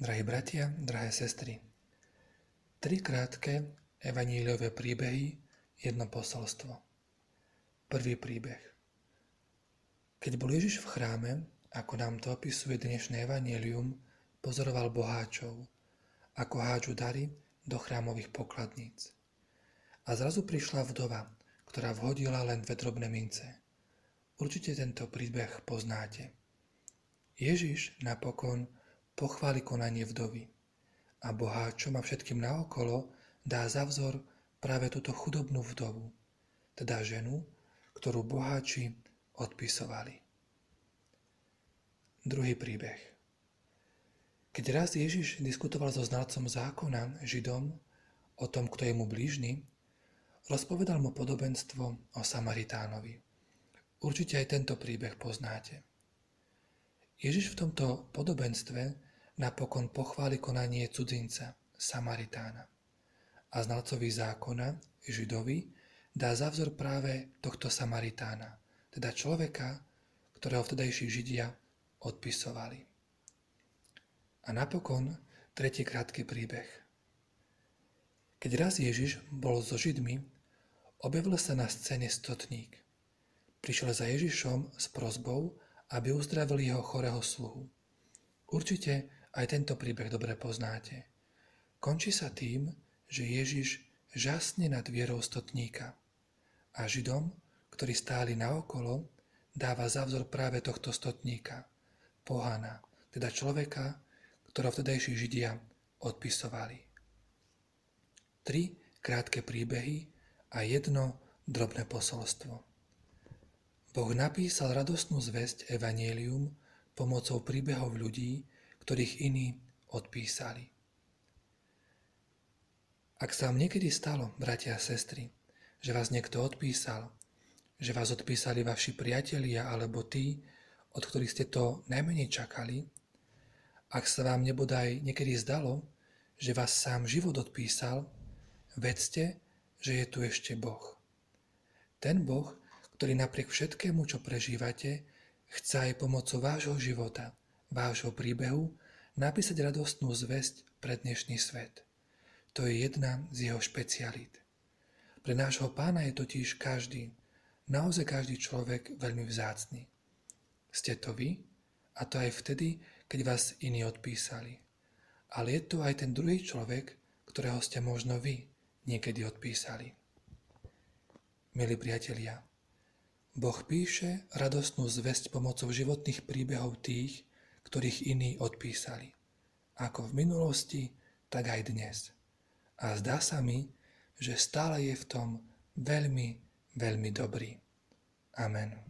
Drahí bratia, drahé sestry, tri krátke evaníliové príbehy, jedno posolstvo. Prvý príbeh. Keď bol Ježiš v chráme, ako nám to opisuje dnešné evanílium, pozoroval boháčov, ako háču dary do chrámových pokladníc. A zrazu prišla vdova, ktorá vhodila len dve drobné mince. Určite tento príbeh poznáte. Ježiš napokon pochváli konanie vdovy. A boháčom a všetkým naokolo dá za vzor práve túto chudobnú vdovu, teda ženu, ktorú boháči odpisovali. Druhý príbeh. Keď raz Ježiš diskutoval so znalcom zákona, Židom, o tom, kto je mu blížny, rozpovedal mu podobenstvo o Samaritánovi. Určite aj tento príbeh poznáte. Ježiš v tomto podobenstve napokon pochváli konanie cudzinca, Samaritána. A znalcovi zákona, Židovi, dá za vzor práve tohto Samaritána, teda človeka, ktorého vtedajší Židia odpisovali. A napokon tretí krátky príbeh. Keď raz Ježiš bol so Židmi, objavil sa na scéne stotník. Prišiel za Ježišom s prozbou, aby uzdravil jeho chorého sluhu. Určite aj tento príbeh dobre poznáte. Končí sa tým, že Ježiš žasne nad vierou stotníka a Židom, ktorí stáli naokolo, dáva za vzor práve tohto stotníka, pohana, teda človeka, ktorého vtedajší Židia odpisovali. Tri krátke príbehy a jedno drobné posolstvo. Boh napísal radostnú zväzť Evangelium pomocou príbehov ľudí, ktorých iní odpísali. Ak sa vám niekedy stalo, bratia a sestry, že vás niekto odpísal, že vás odpísali vaši priatelia alebo tí, od ktorých ste to najmenej čakali, ak sa vám nebodaj niekedy zdalo, že vás sám život odpísal, vedzte, že je tu ešte Boh. Ten Boh, ktorý napriek všetkému, čo prežívate, chce aj pomocou vášho života vášho príbehu napísať radostnú zväzť pre dnešný svet. To je jedna z jeho špecialít. Pre nášho pána je totiž každý, naozaj každý človek veľmi vzácný. Ste to vy a to aj vtedy, keď vás iní odpísali. Ale je tu aj ten druhý človek, ktorého ste možno vy niekedy odpísali. Milí priatelia, Boh píše radostnú zväzť pomocou životných príbehov tých, ktorých iní odpísali. Ako v minulosti, tak aj dnes. A zdá sa mi, že stále je v tom veľmi, veľmi dobrý. Amen.